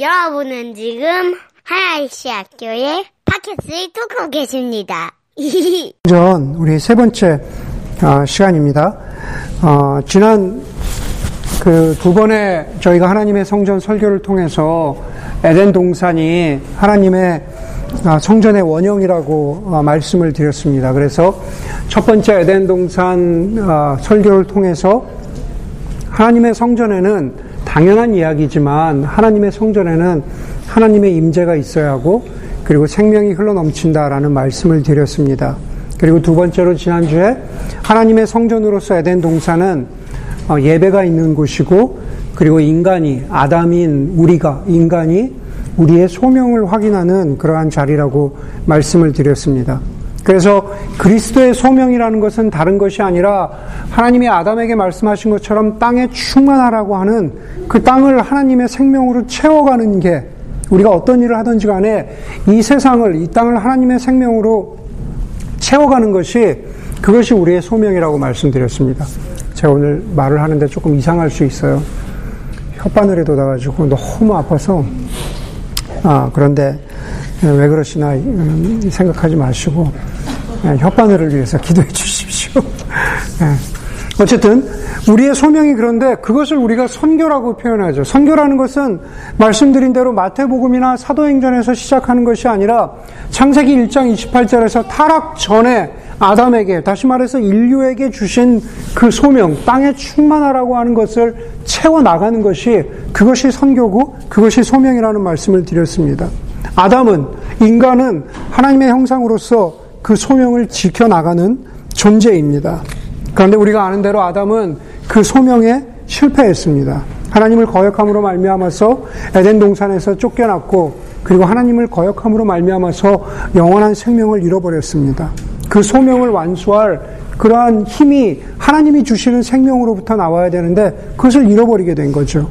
여러분은 지금 하나이시 학교의 팟캐스트를 듣고 계십니다. 전 우리 세 번째 어, 시간입니다. 어, 지난 그 두 번의 저희가 하나님의 성전 설교를 통해서 에덴 동산이 하나님의 아, 성전의 원형이라고 어, 말씀을 드렸습니다. 그래서 첫 번째 에덴 동산 어, 설교를 통해서 하나님의 성전에는 당연한 이야기지만 하나님의 성전에는 하나님의 임재가 있어야 하고 그리고 생명이 흘러 넘친다라는 말씀을 드렸습니다. 그리고 두 번째로 지난주에 하나님의 성전으로서 에덴 동산은 어, 예배가 있는 곳이고 그리고 인간이 아담인 우리가 인간이 우리의 소명을 확인하는 그러한 자리라고 말씀을 드렸습니다. 그래서 그리스도의 소명이라는 것은 다른 것이 아니라 하나님이 아담에게 말씀하신 것처럼 땅에 충만하라고 하는 그 땅을 하나님의 생명으로 채워가는 게 우리가 어떤 일을 하든지 간에 이 세상을, 이 땅을 하나님의 생명으로 채워가는 것이 그것이 우리의 소명이라고 말씀드렸습니다. 제가 오늘 말을 하는데 조금 이상할 수 있어요. 혓바늘에 돋아가지고 너무 아파서 아 그런데 왜 그러시나 음, 생각하지 마시고 예, 혓바늘을 위해서 기도해 주십시오. 예. 어쨌든 우리의 소명이 그런데 그것을 우리가 선교라고 표현하죠. 선교라는 것은 말씀드린 대로 마태복음이나 사도행전에서 시작하는 것이 아니라 창세기 1장 28절에서 타락 전에 아담에게 다시 말해서 인류에게 주신 그 소명 땅에 충만하라고 하는 것을 채워 나가는 것이 그것이 선교고 그것이 소명이라는 말씀을 드렸습니다. 아담은 인간은 하나님의 형상으로서 그 소명을 지켜 나가는 존재입니다. 그런데 우리가 아는 대로 아담은 그 소명에 실패했습니다. 하나님을 거역함으로 말미암아서 에덴 동산에서 쫓겨났고 그리고 하나님을 거역함으로 말미암아서 영원한 생명을 잃어버렸습니다. 그 소명을 완수할 그러한 힘이 하나님이 주시는 생명으로부터 나와야 되는데 그것을 잃어버리게 된 거죠.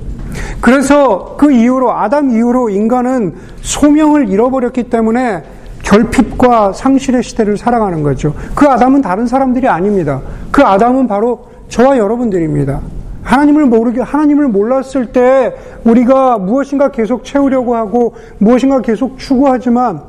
그래서 그 이후로 아담 이후로 인간은 소명을 잃어버렸기 때문에 결핍과 상실의 시대를 살아가는 거죠. 그 아담은 다른 사람들이 아닙니다. 그 아담은 바로 저와 여러분들입니다. 하나님을 모르게, 하나님을 몰랐을 때 우리가 무엇인가 계속 채우려고 하고 무엇인가 계속 추구하지만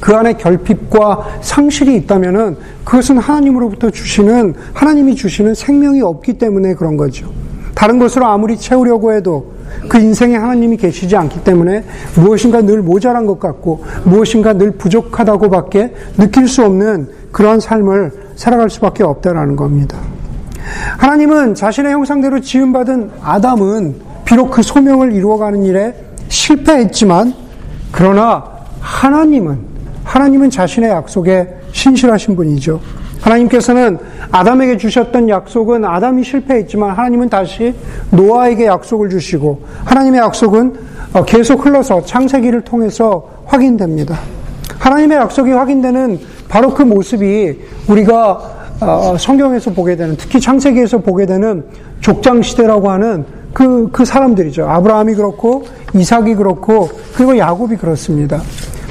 그 안에 결핍과 상실이 있다면은 그것은 하나님으로부터 주시는, 하나님이 주시는 생명이 없기 때문에 그런 거죠. 다른 것으로 아무리 채우려고 해도 그 인생에 하나님이 계시지 않기 때문에 무엇인가 늘 모자란 것 같고 무엇인가 늘 부족하다고밖에 느낄 수 없는 그러한 삶을 살아갈 수밖에 없다라는 겁니다. 하나님은 자신의 형상대로 지음받은 아담은 비록 그 소명을 이루어가는 일에 실패했지만 그러나 하나님은 하나님은 자신의 약속에 신실하신 분이죠. 하나님께서는 아담에게 주셨던 약속은 아담이 실패했지만 하나님은 다시 노아에게 약속을 주시고 하나님의 약속은 어, 계속 흘러서 창세기를 통해서 확인됩니다. 하나님의 약속이 확인되는 바로 그 모습이 우리가 어, 성경에서 보게 되는 특히 창세기에서 보게 되는 족장 시대라고 하는 그, 그 사람들이죠. 아브라함이 그렇고 이삭이 그렇고 그리고 야곱이 그렇습니다.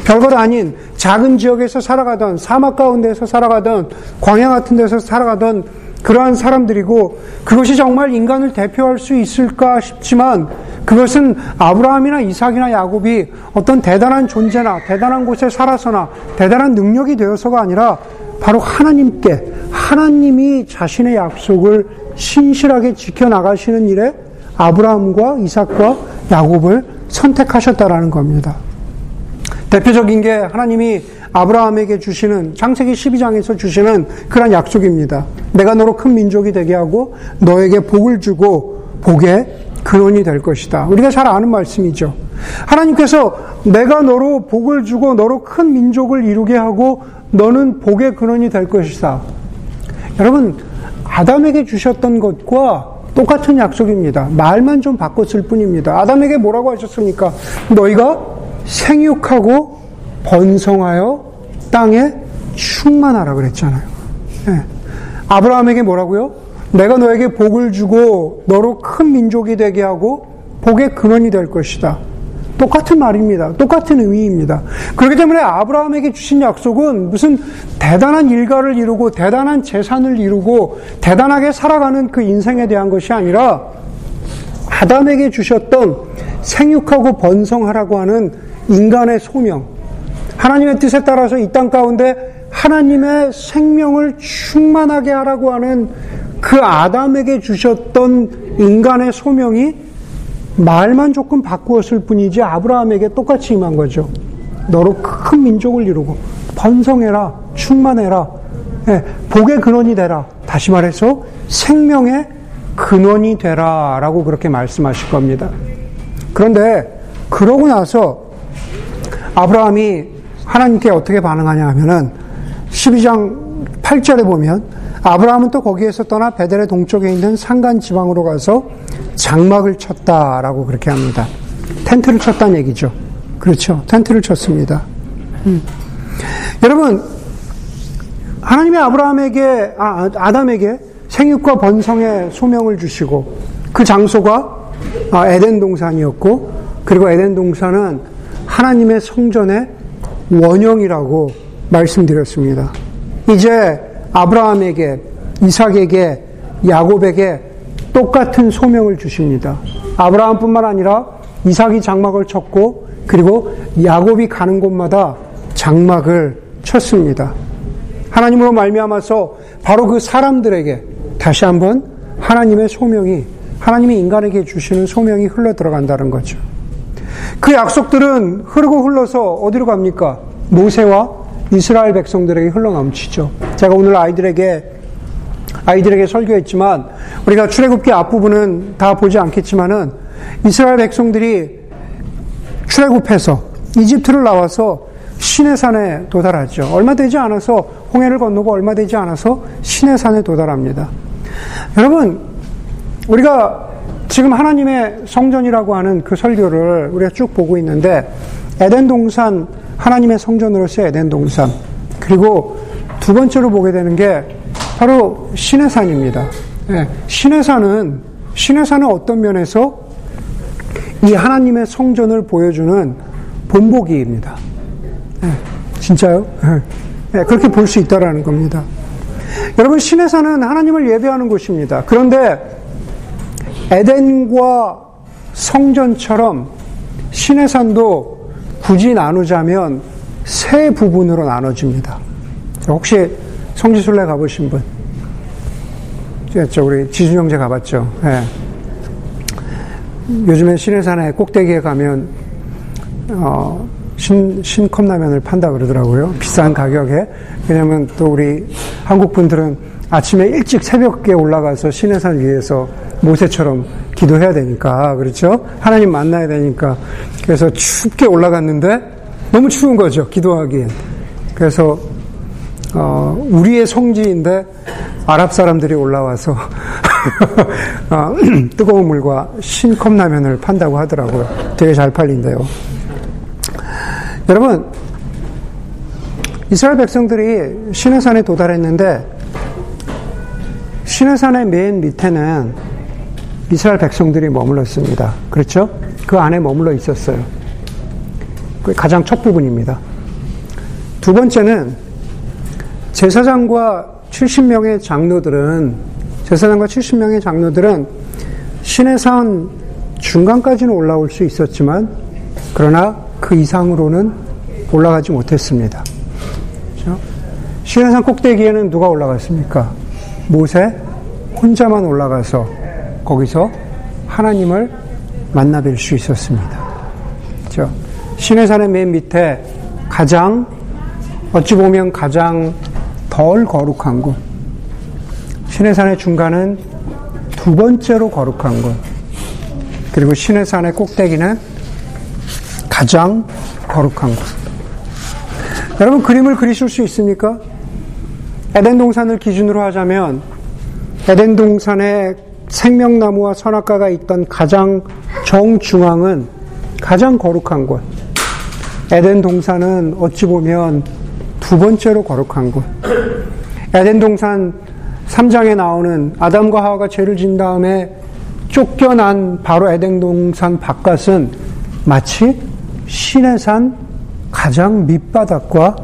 별것 아닌 작은 지역에서 살아가던 사막 가운데서 살아가던 광야 같은 데서 살아가던 그러한 사람들이고 그것이 정말 인간을 대표할 수 있을까 싶지만 그것은 아브라함이나 이삭이나 야곱이 어떤 대단한 존재나 대단한 곳에 살아서나 대단한 능력이 되어서가 아니라 바로 하나님께 하나님이 자신의 약속을 신실하게 지켜나가시는 일에 아브라함과 이삭과 야곱을 선택하셨다라는 겁니다. 대표적인 게 하나님이 아브라함에게 주시는 창세기 12장에서 주시는 그런 약속입니다. 내가 너로 큰 민족이 되게 하고 너에게 복을 주고 복의 근원이 될 것이다. 우리가 잘 아는 말씀이죠. 하나님께서 내가 너로 복을 주고 너로 큰 민족을 이루게 하고 너는 복의 근원이 될 것이다. 여러분 아담에게 주셨던 것과 똑같은 약속입니다. 말만 좀 바꿨을 뿐입니다. 아담에게 뭐라고 하셨습니까? 너희가 생육하고 번성하여 땅에 충만하라 그랬잖아요. 네. 아브라함에게 뭐라고요? 내가 너에게 복을 주고 너로 큰 민족이 되게 하고 복의 근원이 될 것이다. 똑같은 말입니다. 똑같은 의미입니다. 그렇기 때문에 아브라함에게 주신 약속은 무슨 대단한 일가를 이루고 대단한 재산을 이루고 대단하게 살아가는 그 인생에 대한 것이 아니라 아담에게 주셨던 생육하고 번성하라고 하는 인간의 소명. 하나님의 뜻에 따라서 이 땅 가운데 하나님의 생명을 충만하게 하라고 하는 그 아담에게 주셨던 인간의 소명이 말만 조금 바꾸었을 뿐이지 아브라함에게 똑같이 임한 거죠. 너로 큰 민족을 이루고 번성해라, 충만해라, 예, 복의 근원이 되라. 다시 말해서 생명의 근원이 되라라고 그렇게 말씀하실 겁니다. 그런데 그러고 나서 아브라함이 하나님께 어떻게 반응하냐 하면은 12장 8절에 보면 아브라함은 또 거기에서 떠나 베델의 동쪽에 있는 산간 지방으로 가서 장막을 쳤다라고 그렇게 합니다. 텐트를 쳤다는 얘기죠. 그렇죠. 텐트를 쳤습니다. 음. 여러분, 하나님의 아브라함에게, 아, 아담에게 생육과 번성의 소명을 주시고 그 장소가 아, 에덴 동산이었고 그리고 에덴 동산은 하나님의 성전의 원형이라고 말씀드렸습니다. 이제 아브라함에게, 이삭에게, 야곱에게 똑같은 소명을 주십니다. 아브라함뿐만 아니라 이삭이 장막을 쳤고 그리고 야곱이 가는 곳마다 장막을 쳤습니다. 하나님으로 말미암아서 바로 그 사람들에게 다시 한번 하나님의 소명이 하나님이 인간에게 주시는 소명이 흘러 들어간다는 거죠. 그 약속들은 흐르고 흘러서 어디로 갑니까? 모세와 이스라엘 백성들에게 흘러 넘치죠. 제가 오늘 아이들에게 아이들에게 설교했지만 우리가 출애굽기 앞부분은 다 보지 않겠지만은 이스라엘 백성들이 출애굽해서 이집트를 나와서 시내산에 도달하죠. 얼마 되지 않아서 홍해를 건너고 얼마 되지 않아서 시내산에 도달합니다. 여러분 우리가 지금 하나님의 성전이라고 하는 그 설교를 우리가 쭉 보고 있는데 에덴 동산 하나님의 성전으로서의 에덴 동산 그리고 두 번째로 보게 되는 게 바로 신의 산입니다. 네, 신의 산은 신의 산은 어떤 면에서 이 하나님의 성전을 보여주는 본보기입니다. 네, 진짜요? 네, 그렇게 볼 수 있다라는 겁니다. 여러분 신의 산은 하나님을 예배하는 곳입니다. 그런데 에덴과 성전처럼 신의 산도 굳이 나누자면 세 부분으로 나눠집니다. 혹시 성지순례 가보신 분? 저 우리 지순 형제 가봤죠. 네. 요즘에 신해산에 꼭대기에 가면 어, 신, 신컵라면을 판다 그러더라고요. 비싼 가격에. 왜냐면 또 우리 한국 분들은 아침에 일찍 새벽에 올라가서 신해산 위에서 모세처럼 기도해야 되니까. 그렇죠? 하나님 만나야 되니까. 그래서 춥게 올라갔는데 너무 추운 거죠. 기도하기엔. 그래서 어, 우리의 성지인데 아랍 사람들이 올라와서 어, 뜨거운 물과 신컵 라면을 판다고 하더라고요. 되게 잘 팔린대요. 여러분, 이스라엘 백성들이 시내산에 도달했는데 시내산의 맨 밑에는 이스라엘 백성들이 머물렀습니다. 그렇죠? 그 안에 머물러 있었어요. 그 가장 첫 부분입니다. 두 번째는 제사장과 70명의 장로들은 제사장과 70명의 장로들은 신의 산 중간까지는 올라올 수 있었지만 그러나 그 이상으로는 올라가지 못했습니다. 그렇죠? 신의 산 꼭대기에는 누가 올라갔습니까? 모세 혼자만 올라가서 거기서 하나님을 만나뵐 수 있었습니다. 그렇죠? 신의 산의 맨 밑에 가장 어찌 보면 가장 덜 거룩한 곳. 신의 산의 중간은 두 번째로 거룩한 곳. 그리고 신의 산의 꼭대기는 가장 거룩한 곳. 여러분 그림을 그리실 수 있습니까? 에덴 동산을 기준으로 하자면 에덴 동산의 생명나무와 선악과가 있던 가장 정중앙은 가장 거룩한 곳. 에덴 동산은 어찌 보면 두 번째로 거룩한 곳. 에덴 동산 3장에 나오는 아담과 하와가 죄를 진 다음에 쫓겨난 바로 에덴 동산 바깥은 마치 신의 산 가장 밑바닥과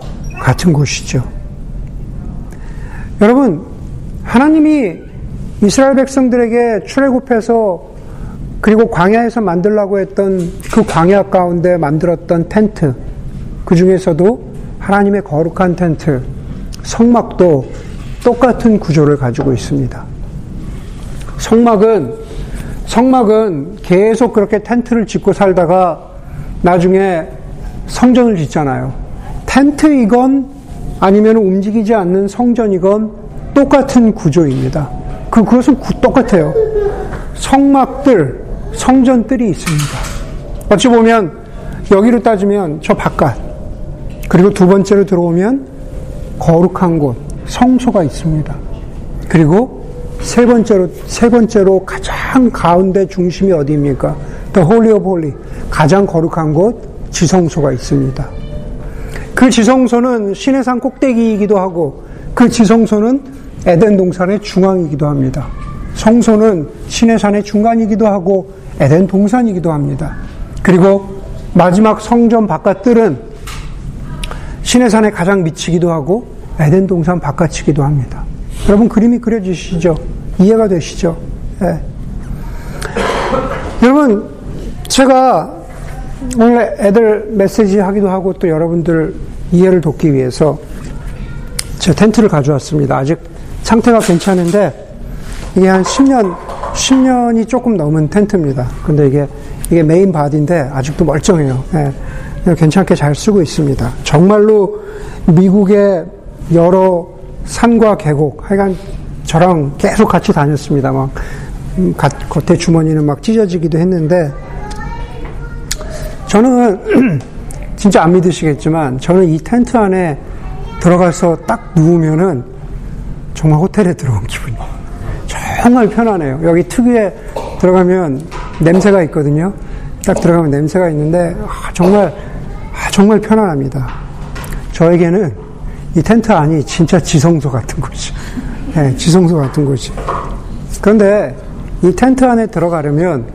같은 곳이죠. 여러분, 하나님이 이스라엘 백성들에게 출애굽해서 그리고 광야에서 만들라고 했던 그 광야 가운데 만들었던 텐트, 그 중에서도 하나님의 거룩한 텐트, 성막도 똑같은 구조를 가지고 있습니다. 성막은, 성막은 계속 그렇게 텐트를 짓고 살다가 나중에 성전을 짓잖아요. 텐트이건 아니면 움직이지 않는 성전이건 똑같은 구조입니다. 그, 그것은 똑같아요. 성막들, 성전들이 있습니다. 어찌 보면 여기로 따지면 저 바깥, 그리고 두 번째로 들어오면 거룩한 곳, 성소가 있습니다. 그리고 세 번째로, 세 번째로 가장 가운데 중심이 어디입니까? The Holy of Holy. 가장 거룩한 곳, 지성소가 있습니다. 그 지성소는 신의 산 꼭대기이기도 하고, 그 지성소는 에덴 동산의 중앙이기도 합니다. 성소는 신의 산의 중간이기도 하고, 에덴 동산이기도 합니다. 그리고 마지막 성전 바깥들은 산에 가장 미치기도 하고 에덴 동산 바깥이기도 합니다. 여러분 그림이 그려지시죠? 이해가 되시죠? 네. 여러분 제가 오늘 애들 메시지 하기도 하고 또 여러분들 이해를 돕기 위해서 제 텐트를 가져왔습니다. 아직 상태가 괜찮은데 이게 한 10년 10년이 조금 넘은 텐트입니다. 근데 이게 이게 main body인데 아직도 멀쩡해요. 네. 괜찮게 잘 쓰고 있습니다. 정말로 미국의 여러 산과 계곡, 하여간 저랑 계속 같이 다녔습니다. 막, 음, 겉에 주머니는 막 찢어지기도 했는데, 저는, 진짜 안 믿으시겠지만, 저는 이 텐트 안에 들어가서 딱 누우면은, 정말 호텔에 들어온 기분이에요. 정말 편하네요. 여기 특유의 들어가면 냄새가 있거든요. 딱 들어가면 냄새가 있는데, 아, 정말 정말 편안합니다. 저에게는 이 텐트 안이 진짜 지성소 같은 곳이, 네, 지성소 같은 곳이. 그런데 이 텐트 안에 들어가려면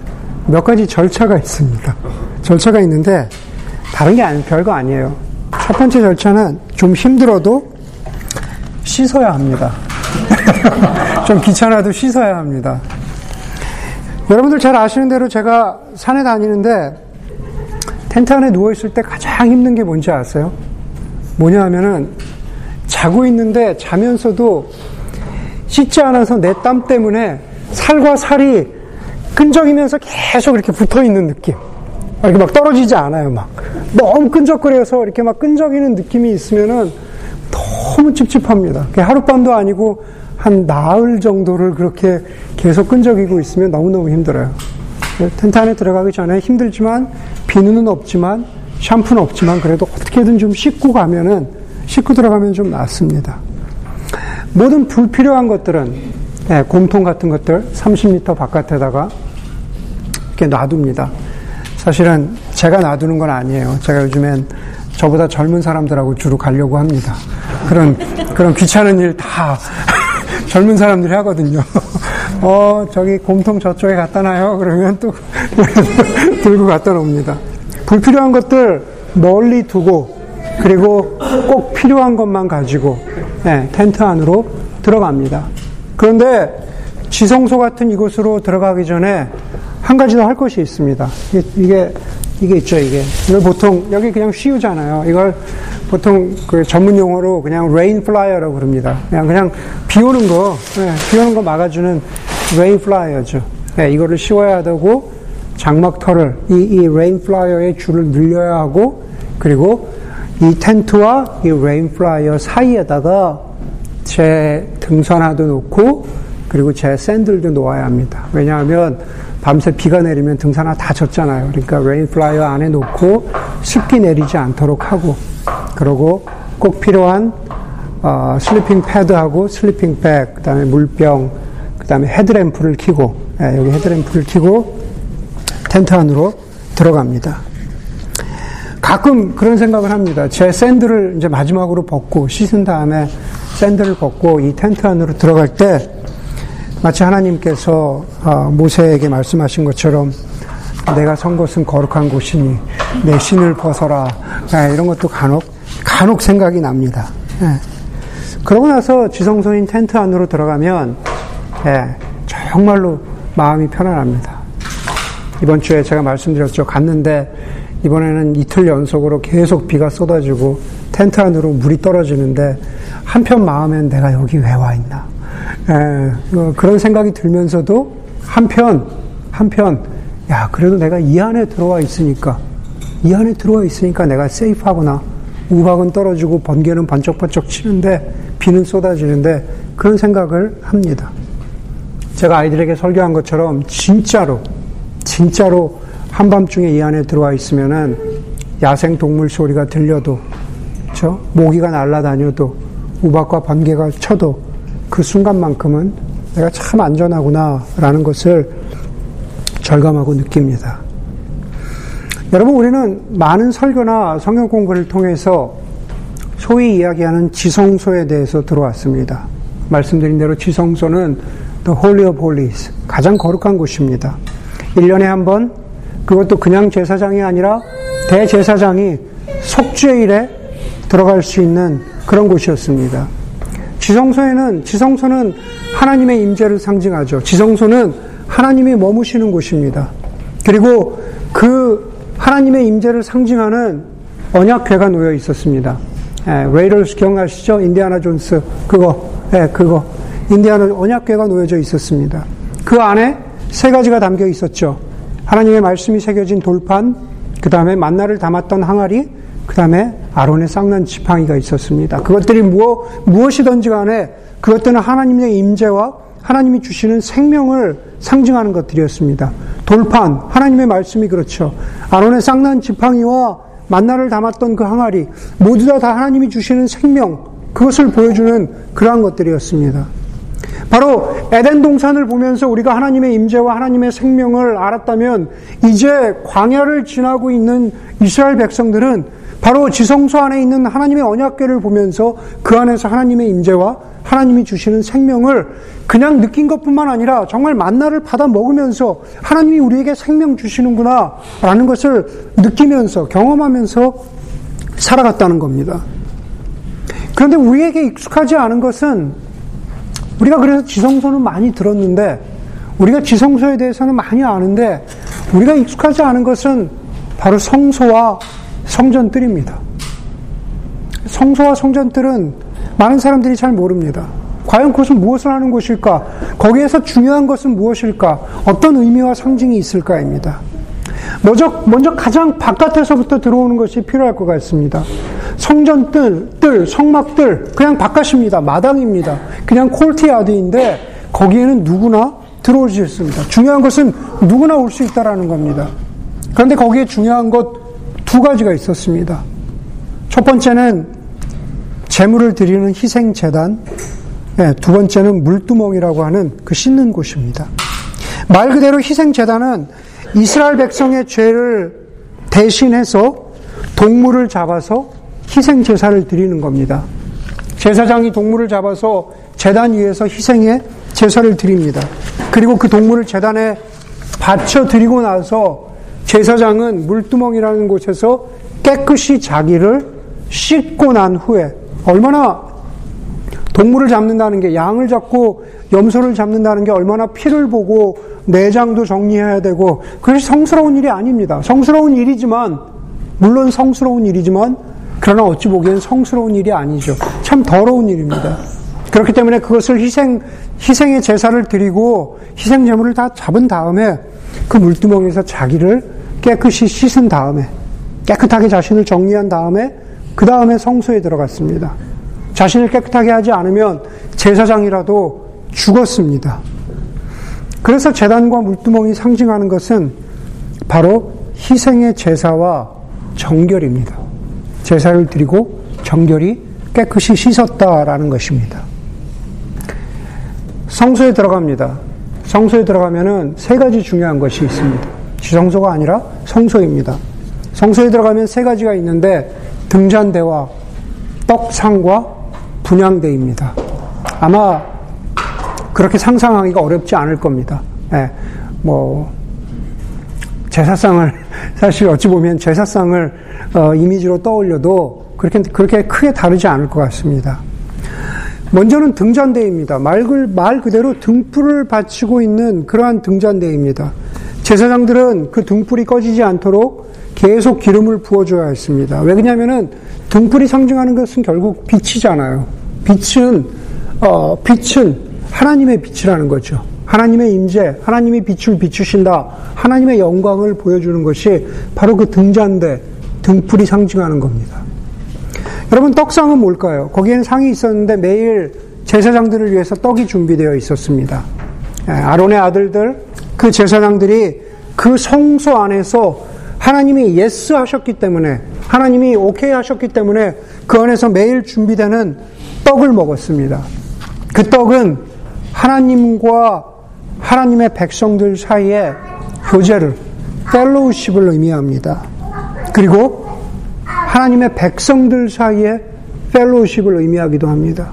몇 가지 절차가 있습니다. 절차가 있는데 다른 게 아니, 별거 아니에요. 첫 번째 절차는 좀 힘들어도 씻어야 합니다. 좀 귀찮아도 씻어야 합니다. 여러분들 잘 아시는 대로 제가 산에 다니는데 텐트 안에 누워있을 때 가장 힘든 게 뭔지 아세요? 뭐냐 하면은 자고 있는데 자면서도 씻지 않아서 내 땀 때문에 살과 살이 끈적이면서 계속 이렇게 붙어 있는 느낌. 이렇게 막 떨어지지 않아요, 막. 너무 끈적거려서 이렇게 막 끈적이는 느낌이 있으면은 너무 찝찝합니다. 하룻밤도 아니고 한 나흘 정도를 그렇게 계속 끈적이고 있으면 너무너무 힘들어요. 텐트 안에 들어가기 전에 힘들지만 비누는 없지만 샴푸는 없지만 그래도 어떻게든 좀 씻고 가면은 씻고 들어가면 좀 낫습니다. 모든 불필요한 것들은 네, 곰통 같은 것들 30m 바깥에다가 이렇게 놔둡니다. 사실은 제가 놔두는 건 아니에요. 제가 요즘엔 저보다 젊은 사람들하고 주로 가려고 합니다. 그런 그런 귀찮은 일 다 젊은 사람들이 하거든요. 어, 저기 곰통 저쪽에 갖다 놔요. 그러면 또 들고 갖다 놓습니다. 불필요한 것들 멀리 두고 그리고 꼭 필요한 것만 가지고 네, 텐트 안으로 들어갑니다. 그런데 지성소 같은 이곳으로 들어가기 전에 한 가지 더 할 것이 있습니다. 이게 이게 있죠, 이게. 이걸 보통 여기 그냥 씌우잖아요. 이걸 보통 그 전문 용어로 그냥 rain flyer라고 그럽니다. 그냥 그냥 비 오는 거, 네, 비 오는 거 막아주는 rain flyer죠. 네, 이거를 씌워야 되고 장막터를 이, 이 rain flyer의 줄을 늘려야 하고 그리고 이 텐트와 이 rain flyer 사이에다가 제 등산화도 놓고 그리고 제 샌들도 놓아야 합니다. 왜냐하면 밤새 비가 내리면 등산화 다 젖잖아요. 그러니까 rain flyer 안에 놓고 습기 내리지 않도록 하고 그리고 꼭 필요한 어, sleeping pad하고 sleeping bag, 그 다음에 물병, 그 다음에 헤드램프를 켜고 예, 여기 헤드램프를 켜고 텐트 안으로 들어갑니다. 가끔 그런 생각을 합니다. 제 샌들을 이제 마지막으로 벗고 씻은 다음에 샌들을 벗고 이 텐트 안으로 들어갈 때 마치 하나님께서 어, 모세에게 말씀하신 것처럼 내가 선 곳은 거룩한 곳이니 내 신을 벗어라 예, 이런 것도 간혹 간혹 생각이 납니다. 예. 그러고 나서 지성소인 텐트 안으로 들어가면 정말로 마음이 편안합니다. 이번 주에 제가 말씀드렸죠. 갔는데 이번에는 이틀 연속으로 계속 비가 쏟아지고 텐트 안으로 물이 떨어지는데 한편 마음엔 내가 여기 왜 와 있나. 에, 어, 그런 생각이 들면서도 한편, 한편, 야, 그래도 내가 이 안에 들어와 있으니까, 이 안에 들어와 있으니까 내가 세이프하구나. 우박은 떨어지고 번개는 번쩍번쩍 치는데 비는 쏟아지는데 그런 생각을 합니다. 제가 아이들에게 설교한 것처럼 진짜로, 진짜로 한밤중에 이 안에 들어와 있으면은 야생 동물 소리가 들려도, 저 모기가 날아다녀도, 우박과 번개가 쳐도 그 순간만큼은 내가 참 안전하구나라는 것을 절감하고 느낍니다. 여러분, 우리는 많은 설교나 성경 공부를 통해서 소위 이야기하는 지성소에 대해서 들어왔습니다. 말씀드린 대로 지성소는 The Holy of Holies, 가장 거룩한 곳입니다. 1년에 한 번, 그것도 그냥 제사장이 아니라 대제사장이 속죄일에 들어갈 수 있는 그런 곳이었습니다. 지성소에는 지성소는 하나님의 임재를 상징하죠. 지성소는 하나님이 머무시는 곳입니다. 그리고 그 하나님의 임재를 상징하는 언약궤가 놓여 있었습니다. 예, 레이더스 기억나시죠? 인디아나 존스 그거, 예, 그거 인디아나 언약궤가 놓여져 있었습니다. 그 안에 세 가지가 담겨 있었죠. 하나님의 말씀이 새겨진 돌판, 그 다음에 만나를 담았던 항아리, 그 다음에 아론의 쌍난 지팡이가 있었습니다. 그것들이 무엇, 무엇이든지 간에 그것들은 하나님의 임재와 하나님이 주시는 생명을 상징하는 것들이었습니다. 돌판, 하나님의 말씀이 그렇죠. 아론의 쌍난 지팡이와 만나를 담았던 그 항아리, 모두 다, 다 하나님이 주시는 생명, 그것을 보여주는 그러한 것들이었습니다. 바로 에덴 동산을 보면서 우리가 하나님의 임재와 하나님의 생명을 알았다면 이제 광야를 지나고 있는 이스라엘 백성들은 바로 지성소 안에 있는 하나님의 언약궤를 보면서 그 안에서 하나님의 임재와 하나님이 주시는 생명을 그냥 느낀 것뿐만 아니라 정말 만나를 받아 먹으면서 하나님이 우리에게 생명 주시는구나 라는 것을 느끼면서 경험하면서 살아갔다는 겁니다. 그런데 우리에게 익숙하지 않은 것은 우리가 그래서 지성소는 많이 들었는데 우리가 지성소에 대해서는 많이 아는데 우리가 익숙하지 않은 것은 바로 성소와 성전들입니다. 성소와 성전들은 많은 사람들이 잘 모릅니다. 과연 그것은 무엇을 하는 곳일까? 거기에서 중요한 것은 무엇일까? 어떤 의미와 상징이 있을까입니다. 먼저, 먼저 가장 바깥에서부터 들어오는 것이 필요할 것 같습니다. 성전들, 뜰, 성막들, 그냥 바깥입니다. 마당입니다. 그냥 콜티야드인데, 거기에는 누구나 들어올 수 있습니다. 중요한 것은 누구나 올 수 있다라는 겁니다. 그런데 거기에 중요한 것 두 가지가 있었습니다. 첫 번째는 재물을 드리는 희생 재단, 네, 두 번째는 물두멍이라고 하는 그 씻는 곳입니다. 말 그대로 희생 재단은 이스라엘 백성의 죄를 대신해서 동물을 잡아서 희생 제사를 드리는 겁니다. 제사장이 동물을 잡아서 재단 위에서 희생의 제사를 드립니다. 그리고 그 동물을 재단에 바쳐 드리고 나서 제사장은 물두멍이라는 곳에서 깨끗이 자기를 씻고 난 후에 얼마나 동물을 잡는다는 게 양을 잡고 염소를 잡는다는 게 얼마나 피를 보고 내장도 정리해야 되고 그것이 성스러운 일이 아닙니다. 성스러운 일이지만 물론 성스러운 일이지만 그러나 어찌 보기엔 성스러운 일이 아니죠. 참 더러운 일입니다. 그렇기 때문에 그것을 희생 희생의 제사를 드리고 희생 제물을 다 잡은 다음에 그 물두멍에서 자기를 깨끗이 씻은 다음에 깨끗하게 자신을 정리한 다음에 그 다음에 성소에 들어갔습니다. 자신을 깨끗하게 하지 않으면 제사장이라도 죽었습니다. 그래서 재단과 물두멍이 상징하는 것은 바로 희생의 제사와 정결입니다. 제사를 드리고 정결이 깨끗이 씻었다라는 것입니다. 성소에 들어갑니다. 성소에 들어가면은 세 가지 중요한 것이 있습니다. 지성소가 아니라 성소입니다. 성소에 들어가면 세 가지가 있는데 등잔대와 떡상과 분양대입니다. 아마 그렇게 상상하기가 어렵지 않을 겁니다. 예, 뭐 제사상을 사실 어찌 보면 제사상을 어, 이미지로 떠올려도 그렇게 그렇게 크게 다르지 않을 것 같습니다. 먼저는 등잔대입니다. 말, 말 그대로 등불을 받치고 있는 그러한 등잔대입니다. 제사장들은 그 등불이 꺼지지 않도록 계속 기름을 부어줘야 했습니다. 왜 그러냐면은 등불이 상징하는 것은 결국 빛이잖아요. 빛은 어, 빛은 하나님의 빛이라는 거죠. 하나님의 임재, 하나님이 빛을 비추신다. 하나님의 영광을 보여주는 것이 바로 그 등잔대, 등불이 상징하는 겁니다. 여러분 떡상은 뭘까요? 거기에는 상이 있었는데 매일 제사장들을 위해서 떡이 준비되어 있었습니다. 예, 아론의 아들들, 그 제사장들이 그 성소 안에서 하나님이 yes 하셨기 때문에, 하나님이 오케이 하셨기 때문에 그 안에서 매일 준비되는 떡을 먹었습니다. 그 떡은 하나님과 하나님의 백성들 사이에 교제를, fellowship을 의미합니다. 그리고 하나님의 백성들 사이에 fellowship을 의미하기도 합니다.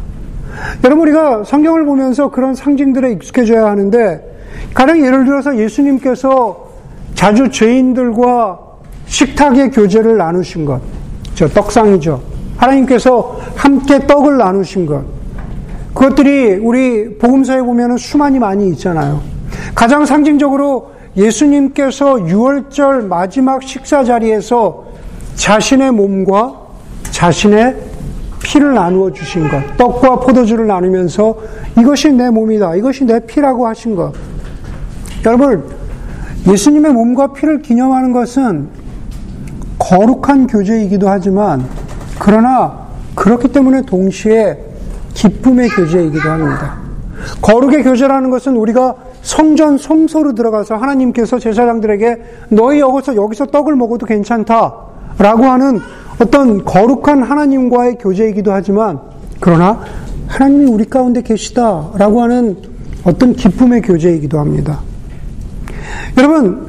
여러분 우리가 성경을 보면서 그런 상징들에 익숙해져야 하는데 가령 예를 들어서 예수님께서 자주 죄인들과 식탁의 교제를 나누신 것, 저 떡상이죠. 하나님께서 함께 떡을 나누신 것. 그것들이 우리 복음서에 보면 수많이 많이 있잖아요. 가장 상징적으로 예수님께서 6월절 마지막 식사 자리에서 자신의 몸과 자신의 피를 나누어 주신 것, 떡과 포도주를 나누면서 이것이 내 몸이다, 이것이 내 피라고 하신 것. 여러분, 예수님의 몸과 피를 기념하는 것은 거룩한 교제이기도 하지만, 그러나 그렇기 때문에 동시에 기쁨의 교제이기도 합니다. 거룩의 교제라는 것은 우리가 성전 성소로 들어가서 하나님께서 제사장들에게 너희 여기서 여기서 떡을 먹어도 괜찮다라고 하는 어떤 거룩한 하나님과의 교제이기도 하지만 그러나 하나님이 우리 가운데 계시다라고 하는 어떤 기쁨의 교제이기도 합니다. 여러분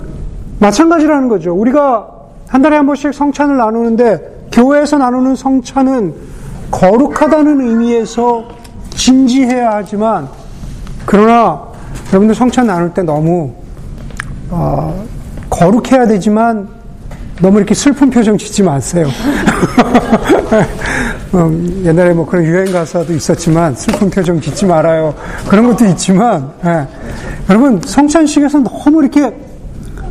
마찬가지라는 거죠. 우리가 한 달에 한 번씩 성찬을 나누는데 교회에서 나누는 성찬은 거룩하다는 의미에서 진지해야 하지만 그러나 여러분들 성찬 나눌 때 너무 어, 거룩해야 되지만 너무 이렇게 슬픈 표정 짓지 마세요. 음, 옛날에 뭐 그런 유행 가사도 있었지만 슬픈 표정 짓지 말아요. 그런 것도 있지만 예. 여러분 성찬식에서 너무 이렇게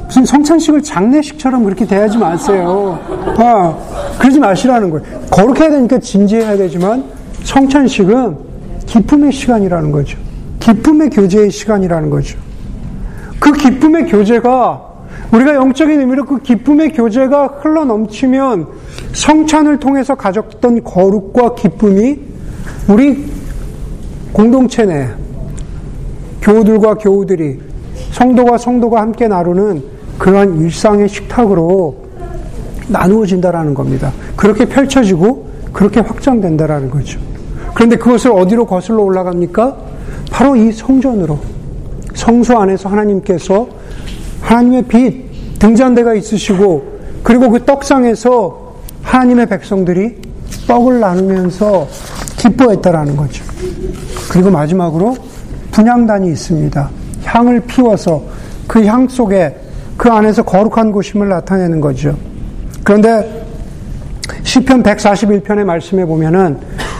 무슨 성찬식을 장례식처럼 그렇게 대하지 마세요. 어, 그러지 마시라는 거예요. 거룩해야 되니까 진지해야 되지만 성찬식은 기쁨의 시간이라는 거죠. 기쁨의 교제의 시간이라는 거죠. 그 기쁨의 교제가 우리가 영적인 의미로 그 기쁨의 교제가 흘러 넘치면 성찬을 통해서 가졌던 거룩과 기쁨이 우리 공동체 내 교우들과 교우들이 성도가 성도가 함께 나누는 그러한 일상의 식탁으로 나누어진다라는 겁니다. 그렇게 펼쳐지고 그렇게 확장된다라는 거죠. 그런데 그것을 어디로 거슬러 올라갑니까? 바로 이 성전으로 성소 안에서 하나님께서 하나님의 빛 등잔 대가 있으시고 그리고 그 떡상에서 하나님의 백성들이 떡을 나누면서 기뻐했다라는 거죠. 그리고 마지막으로 분향단이 있습니다. 향을 피워서 그 향 속에 그 안에서 거룩한 곳임을 나타내는 거죠. 그런데 시편 141편의 말씀에 보면은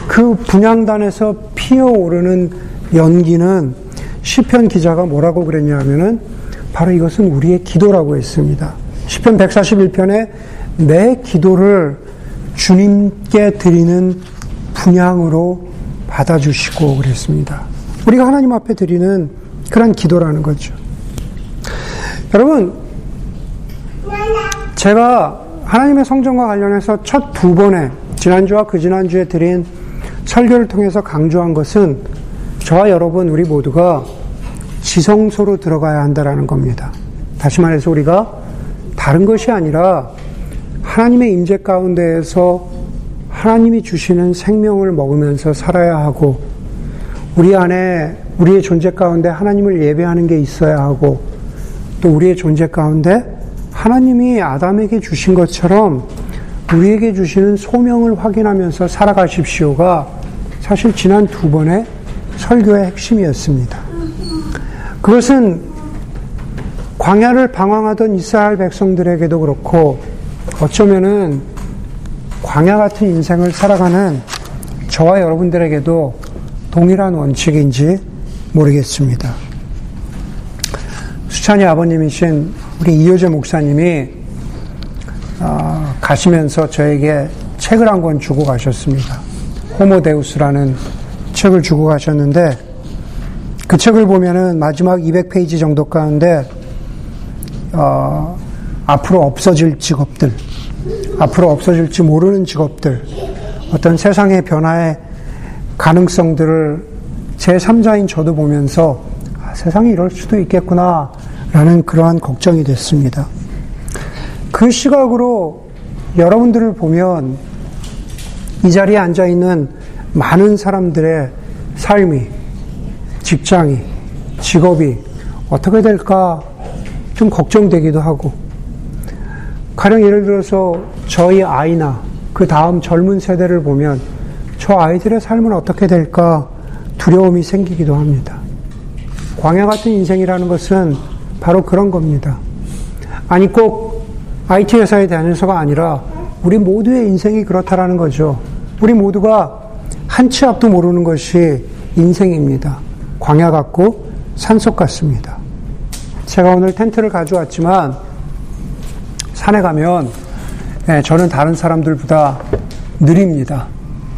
그 분향단에서 피어오르는 연기는 시편 기자가 뭐라고 그랬냐면은 바로 이것은 우리의 기도라고 했습니다. 시편 141편에 내 기도를 주님께 드리는 분향으로 받아주시고 그랬습니다. 우리가 하나님 앞에 드리는 그런 기도라는 거죠. 여러분, 제가 하나님의 성전과 관련해서 첫 두 번에 지난주와 그 지난주에 드린 설교를 통해서 강조한 것은 저와 여러분 우리 모두가 지성소로 들어가야 한다라는 겁니다. 다시 말해서 우리가 다른 것이 아니라 하나님의 임재 가운데에서 하나님이 주시는 생명을 먹으면서 살아야 하고 우리 안에 우리의 존재 가운데 하나님을 예배하는 게 있어야 하고 또 우리의 존재 가운데 하나님이 아담에게 주신 것처럼 우리에게 주시는 소명을 확인하면서 살아가십시오가 사실 지난 두 번의 설교의 핵심이었습니다. 그것은 광야를 방황하던 이스라엘 백성들에게도 그렇고 어쩌면은 광야 같은 인생을 살아가는 저와 여러분들에게도 동일한 원칙인지 모르겠습니다. 수찬이 아버님이신 우리 이효재 목사님이 어, 가시면서 저에게 책을 한 권 주고 가셨습니다. 호모데우스라는 책을 주고 가셨는데 그 책을 보면은 마지막 200페이지 정도 가운데 어, 앞으로 없어질 직업들, 앞으로 없어질지 모르는 직업들, 어떤 세상의 변화의 가능성들을 제 3자인 저도 보면서 아, 세상이 이럴 수도 있겠구나 라는 그러한 걱정이 됐습니다. 그 시각으로 여러분들을 보면 이 자리에 앉아 있는 많은 사람들의 삶이, 직장이, 직업이 어떻게 될까 좀 걱정되기도 하고, 가령 예를 들어서 저희 아이나 그 다음 젊은 세대를 보면 저 아이들의 삶은 어떻게 될까 두려움이 생기기도 합니다. 광야 같은 인생이라는 것은 바로 그런 겁니다. 아니 꼭 IT 회사에 다녀서가 아니라 우리 모두의 인생이 그렇다라는 거죠. 우리 모두가 한 치 앞도 모르는 것이 인생입니다. 광야 같고 산속 같습니다. 제가 오늘 텐트를 가져왔지만 산에 가면 예, 저는 다른 사람들보다 느립니다.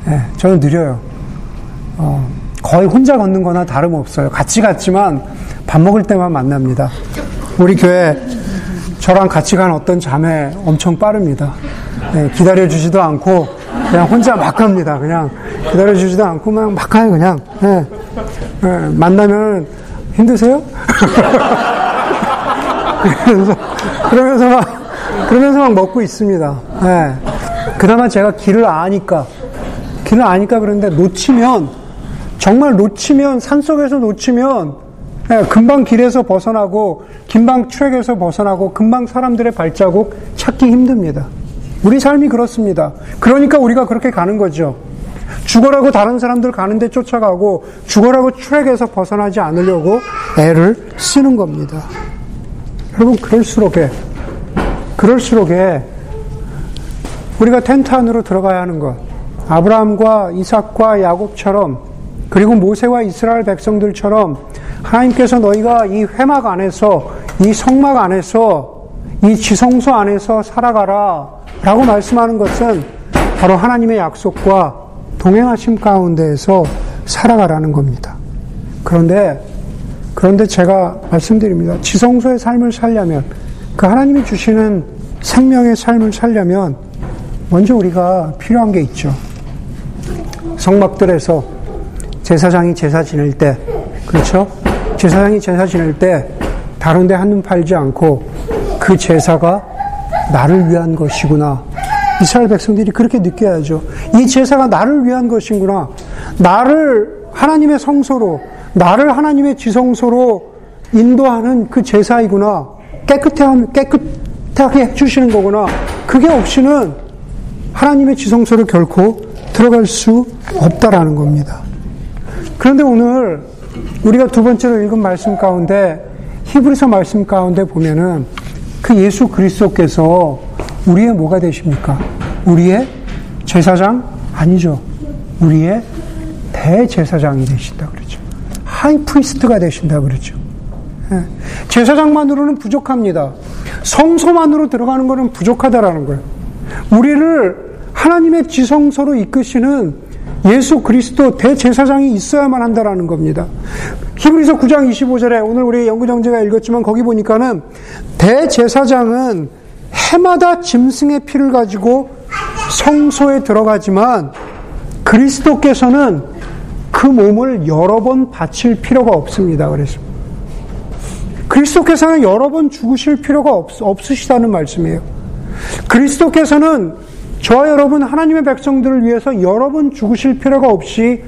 예, 저는 느려요. 어, 거의 혼자 걷는 거나 다름없어요. 같이 갔지만 밥 먹을 때만 만납니다. 우리 교회 저랑 같이 간 어떤 자매 엄청 빠릅니다. 예, 기다려주지도 않고 그냥 혼자 막 갑니다. 그냥 기다려주지도 않고 막, 막 가요, 그냥. 예, 예, 만나면 힘드세요? 그러면서, 그러면서 막, 그러면서 막 먹고 있습니다. 예. 그나마 제가 길을 아니까, 길을 아니까 그런데 놓치면, 정말 놓치면, 산속에서 놓치면, 예, 금방 길에서 벗어나고, 금방 트랙에서 벗어나고, 금방 사람들의 발자국 찾기 힘듭니다. 우리 삶이 그렇습니다. 그러니까 우리가 그렇게 가는 거죠. 죽어라고 다른 사람들 가는데 쫓아가고, 죽어라고 트랙에서 벗어나지 않으려고 애를 쓰는 겁니다. 여러분, 그럴수록에, 그럴수록에, 우리가 텐트 안으로 들어가야 하는 것, 아브라함과 이삭과 야곱처럼, 그리고 모세와 이스라엘 백성들처럼, 하나님께서 너희가 이 회막 안에서, 이 성막 안에서, 이 지성소 안에서 살아가라, 라고 말씀하는 것은 바로 하나님의 약속과 동행하심 가운데에서 살아가라는 겁니다. 그런데, 그런데 제가 말씀드립니다. 지성소의 삶을 살려면, 그 하나님이 주시는 생명의 삶을 살려면, 먼저 우리가 필요한 게 있죠. 성막들에서 제사장이 제사 지낼 때, 그렇죠? 제사장이 제사 지낼 때, 다른 데 한눈 팔지 않고, 그 제사가 나를 위한 것이구나. 이스라엘 백성들이 그렇게 느껴야죠. 이 제사가 나를 위한 것이구나. 나를 하나님의 성소로, 나를 하나님의 지성소로 인도하는 그 제사이구나. 깨끗해, 깨끗하게 해주시는 거구나. 그게 없이는 하나님의 지성소를 결코 들어갈 수 없다라는 겁니다. 그런데 오늘 우리가 두 번째로 읽은 말씀 가운데 히브리서 말씀 가운데 보면은 그 예수 그리스도께서 우리의 뭐가 되십니까? 우리의 제사장 아니죠. 우리의 대제사장이 되신다 그러죠. 하이프리스트가 되신다 그러죠. 제사장만으로는 부족합니다. 성소만으로 들어가는 것은 부족하다라는 거예요. 우리를 하나님의 지성소로 이끄시는 예수 그리스도 대제사장이 있어야만 한다라는 겁니다. 히브리서 9장 25절에 오늘 우리 연구정제가 읽었지만 거기 보니까는 대제사장은 해마다 짐승의 피를 가지고 성소에 들어가지만 그리스도께서는 그 몸을 여러 번 바칠 필요가 없습니다. 그래서 그리스도께서는 여러 번 죽으실 필요가 없, 없으시다는 말씀이에요. 그리스도께서는 저와 여러분 하나님의 백성들을 위해서 여러 번 죽으실 필요가 없이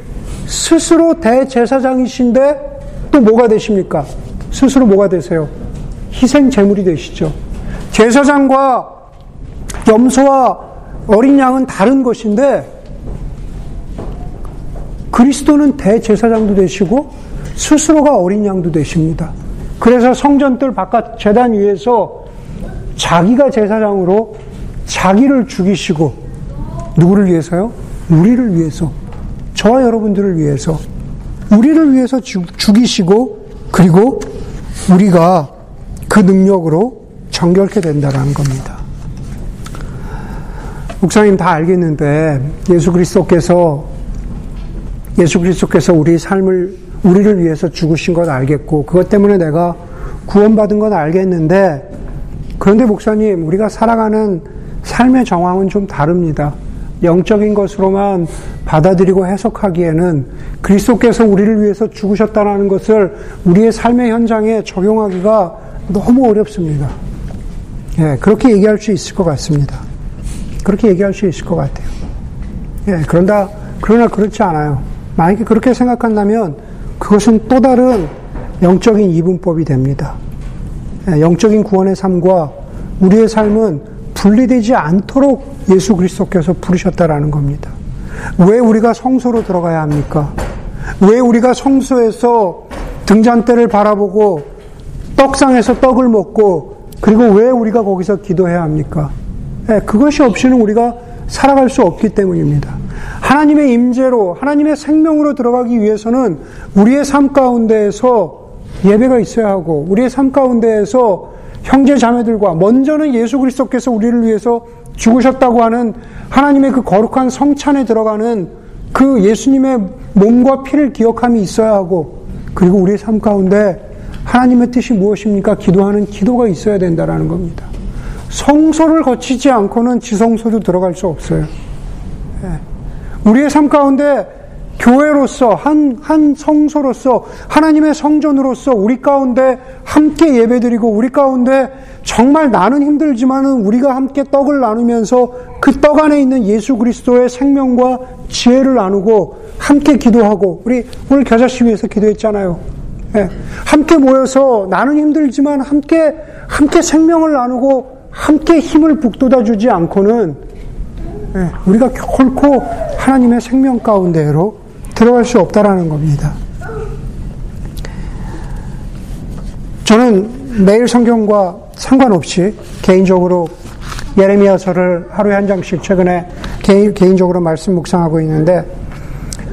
스스로 대제사장이신데 또 뭐가 되십니까? 스스로 뭐가 되세요? 희생 제물이 되시죠. 제사장과 염소와 어린 양은 다른 것인데 그리스도는 대제사장도 되시고 스스로가 어린 양도 되십니다. 그래서 성전들 바깥 재단 위에서 자기가 제사장으로 자기를 죽이시고 누구를 위해서요? 우리를 위해서 저와 여러분들을 위해서 우리를 위해서 죽, 이시고 그리고 우리가 그 능력으로 정결케 된다라는 겁니다. 목사님 다 알겠는데 예수 그리스도께서 예수 그리스도께서 우리 삶을 우리를 위해서 죽으신 건 알겠고 그것 때문에 내가 구원받은 건 알겠는데 그런데 목사님 우리가 살아가는 삶의 정황은 좀 다릅니다. 영적인 것으로만 받아들이고 해석하기에는 그리스도께서 우리를 위해서 죽으셨다는 것을 우리의 삶의 현장에 적용하기가 너무 어렵습니다. 예, 그렇게 얘기할 수 있을 것 같습니다. 그렇게 얘기할 수 있을 것 같아요. 예, 그런다, 그러나 그렇지 않아요. 만약에 그렇게 생각한다면 그것은 또 다른 영적인 이분법이 됩니다. 예, 영적인 구원의 삶과 우리의 삶은 분리되지 않도록 예수 그리스도께서 부르셨다라는 겁니다. 왜 우리가 성소로 들어가야 합니까? 왜 우리가 성소에서 등잔대를 바라보고 떡상에서 떡을 먹고 그리고 왜 우리가 거기서 기도해야 합니까? 네, 그것이 없이는 우리가 살아갈 수 없기 때문입니다. 하나님의 임재로 하나님의 생명으로 들어가기 위해서는 우리의 삶 가운데에서 예배가 있어야 하고 우리의 삶 가운데에서 형제 자매들과 먼저는 예수 그리스도께서 우리를 위해서 죽으셨다고 하는 하나님의 그 거룩한 성찬에 들어가는 그 예수님의 몸과 피를 기억함이 있어야 하고 그리고 우리의 삶 가운데 하나님의 뜻이 무엇입니까? 기도하는 기도가 있어야 된다라는 겁니다. 성소를 거치지 않고는 지성소도 들어갈 수 없어요. 예. 우리의 삶 가운데 교회로서 한, 한 성소로서 하나님의 성전으로서 우리 가운데 함께 예배드리고 우리 가운데 정말 나는 힘들지만은 우리가 함께 떡을 나누면서 그 떡 안에 있는 예수 그리스도의 생명과 지혜를 나누고 함께 기도하고 우리 오늘 겨자씨 위해서 기도했잖아요. 예. 함께 모여서 나는 힘들지만 함께 함께 생명을 나누고 함께 힘을 북돋아 주지 않고는 예. 우리가 결코 하나님의 생명 가운데로 들어갈 수 없다라는 겁니다. 저는 매일 성경과 상관없이 개인적으로 예레미야서를 하루에 한 장씩 최근에 개인, 개인적으로 말씀 묵상하고 있는데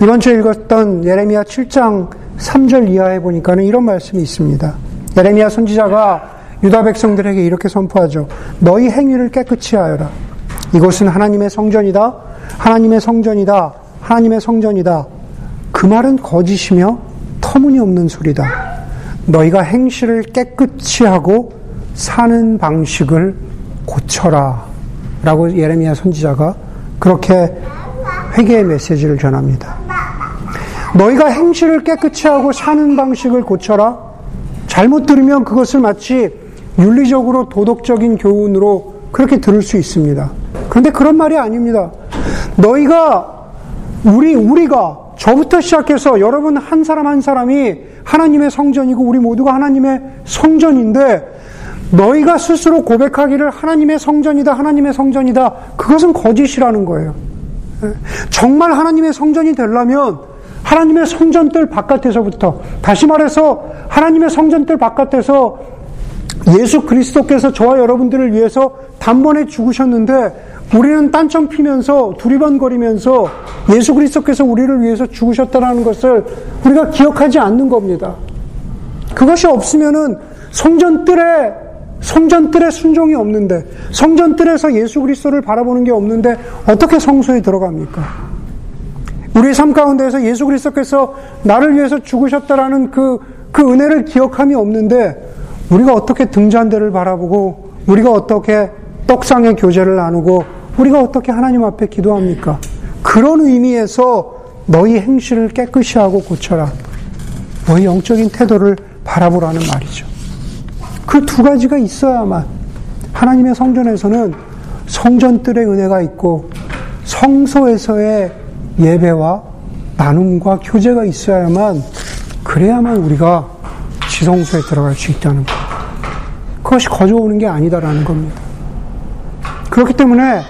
이번 주에 읽었던 예레미야 7장 3절 이하에 보니까는 이런 말씀이 있습니다. 예레미야 선지자가 유다 백성들에게 이렇게 선포하죠. 너희 행위를 깨끗이 하여라. 이곳은 하나님의 성전이다. 하나님의 성전이다. 하나님의 성전이다. 그 말은 거짓이며 터무니없는 소리다. 너희가 행실을 깨끗이 하고 사는 방식을 고쳐라. 라고 예레미야 선지자가 그렇게 회개의 메시지를 전합니다. 너희가 행실을 깨끗이 하고 사는 방식을 고쳐라. 잘못 들으면 그것을 마치 윤리적으로 도덕적인 교훈으로 그렇게 들을 수 있습니다. 그런데 그런 말이 아닙니다. 너희가 우리 우리가 저부터 시작해서 여러분 한 사람 한 사람이 하나님의 성전이고 우리 모두가 하나님의 성전인데 너희가 스스로 고백하기를 하나님의 성전이다, 하나님의 성전이다. 그것은 거짓이라는 거예요. 정말 하나님의 성전이 되려면 하나님의 성전들 바깥에서부터 다시 말해서 하나님의 성전들 바깥에서 예수 그리스도께서 저와 여러분들을 위해서 단번에 죽으셨는데 우리는 딴청 피면서 두리번거리면서 예수 그리스도께서 우리를 위해서 죽으셨다는 것을 우리가 기억하지 않는 겁니다. 그것이 없으면은 성전뜰에 성전뜰에 순종이 없는데 성전뜰에서 예수 그리스도를 바라보는 게 없는데 어떻게 성소에 들어갑니까? 우리의 삶 가운데에서 예수 그리스도께서 나를 위해서 죽으셨다라는 그, 그 은혜를 기억함이 없는데 우리가 어떻게 등잔대를 바라보고 우리가 어떻게 떡상의 교제를 나누고 우리가 어떻게 하나님 앞에 기도합니까? 그런 의미에서 너희 행실을 깨끗이 하고 고쳐라. 너희 영적인 태도를 바라보라는 말이죠. 그 두 가지가 있어야만 하나님의 성전에서는 성전들의 은혜가 있고 성소에서의 예배와 나눔과 교제가 있어야만 그래야만 우리가 지성소에 들어갈 수 있다는 것. 그것이 거저오는 게 아니다라는 겁니다. 그렇기 때문에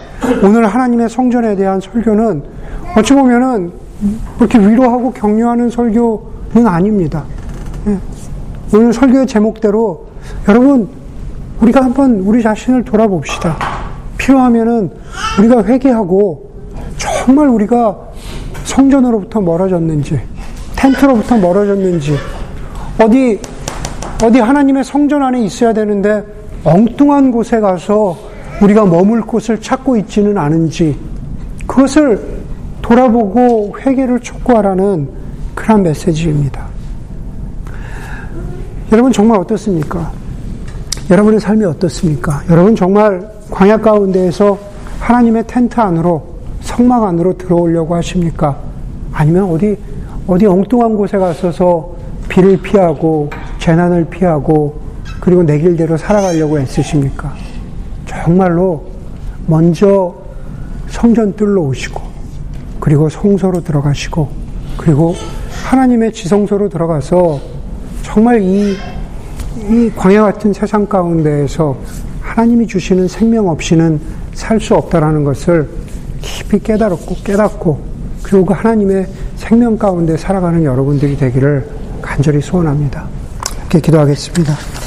오늘 하나님의 성전에 대한 설교는 어찌 보면은 그렇게 위로하고 격려하는 설교는 아닙니다. 예. 오늘 설교의 제목대로 여러분 우리가 한번 우리 자신을 돌아봅시다. 필요하면은 우리가 회개하고 정말 우리가 성전으로부터 멀어졌는지 텐트로부터 멀어졌는지 어디 어디 하나님의 성전 안에 있어야 되는데 엉뚱한 곳에 가서 우리가 머물 곳을 찾고 있지는 않은지 그것을 돌아보고 회개를 촉구하라는 그런 메시지입니다. 여러분 정말 어떻습니까? 여러분의 삶이 어떻습니까? 여러분 정말 광야 가운데에서 하나님의 텐트 안으로 성막 안으로 들어오려고 하십니까? 아니면 어디 어디 엉뚱한 곳에 가서서 비를 피하고 재난을 피하고 그리고 내 길대로 살아가려고 애쓰십니까? 정말로 먼저 성전 뜰로 오시고 그리고 성소로 들어가시고 그리고 하나님의 지성소로 들어가서 정말 이, 이 광야 같은 세상 가운데에서 하나님이 주시는 생명 없이는 살 수 없다라는 것을 깊이 깨달았고 깨닫고 그리고 그 하나님의 생명 가운데 살아가는 여러분들이 되기를 간절히 소원합니다. 이렇게 기도하겠습니다.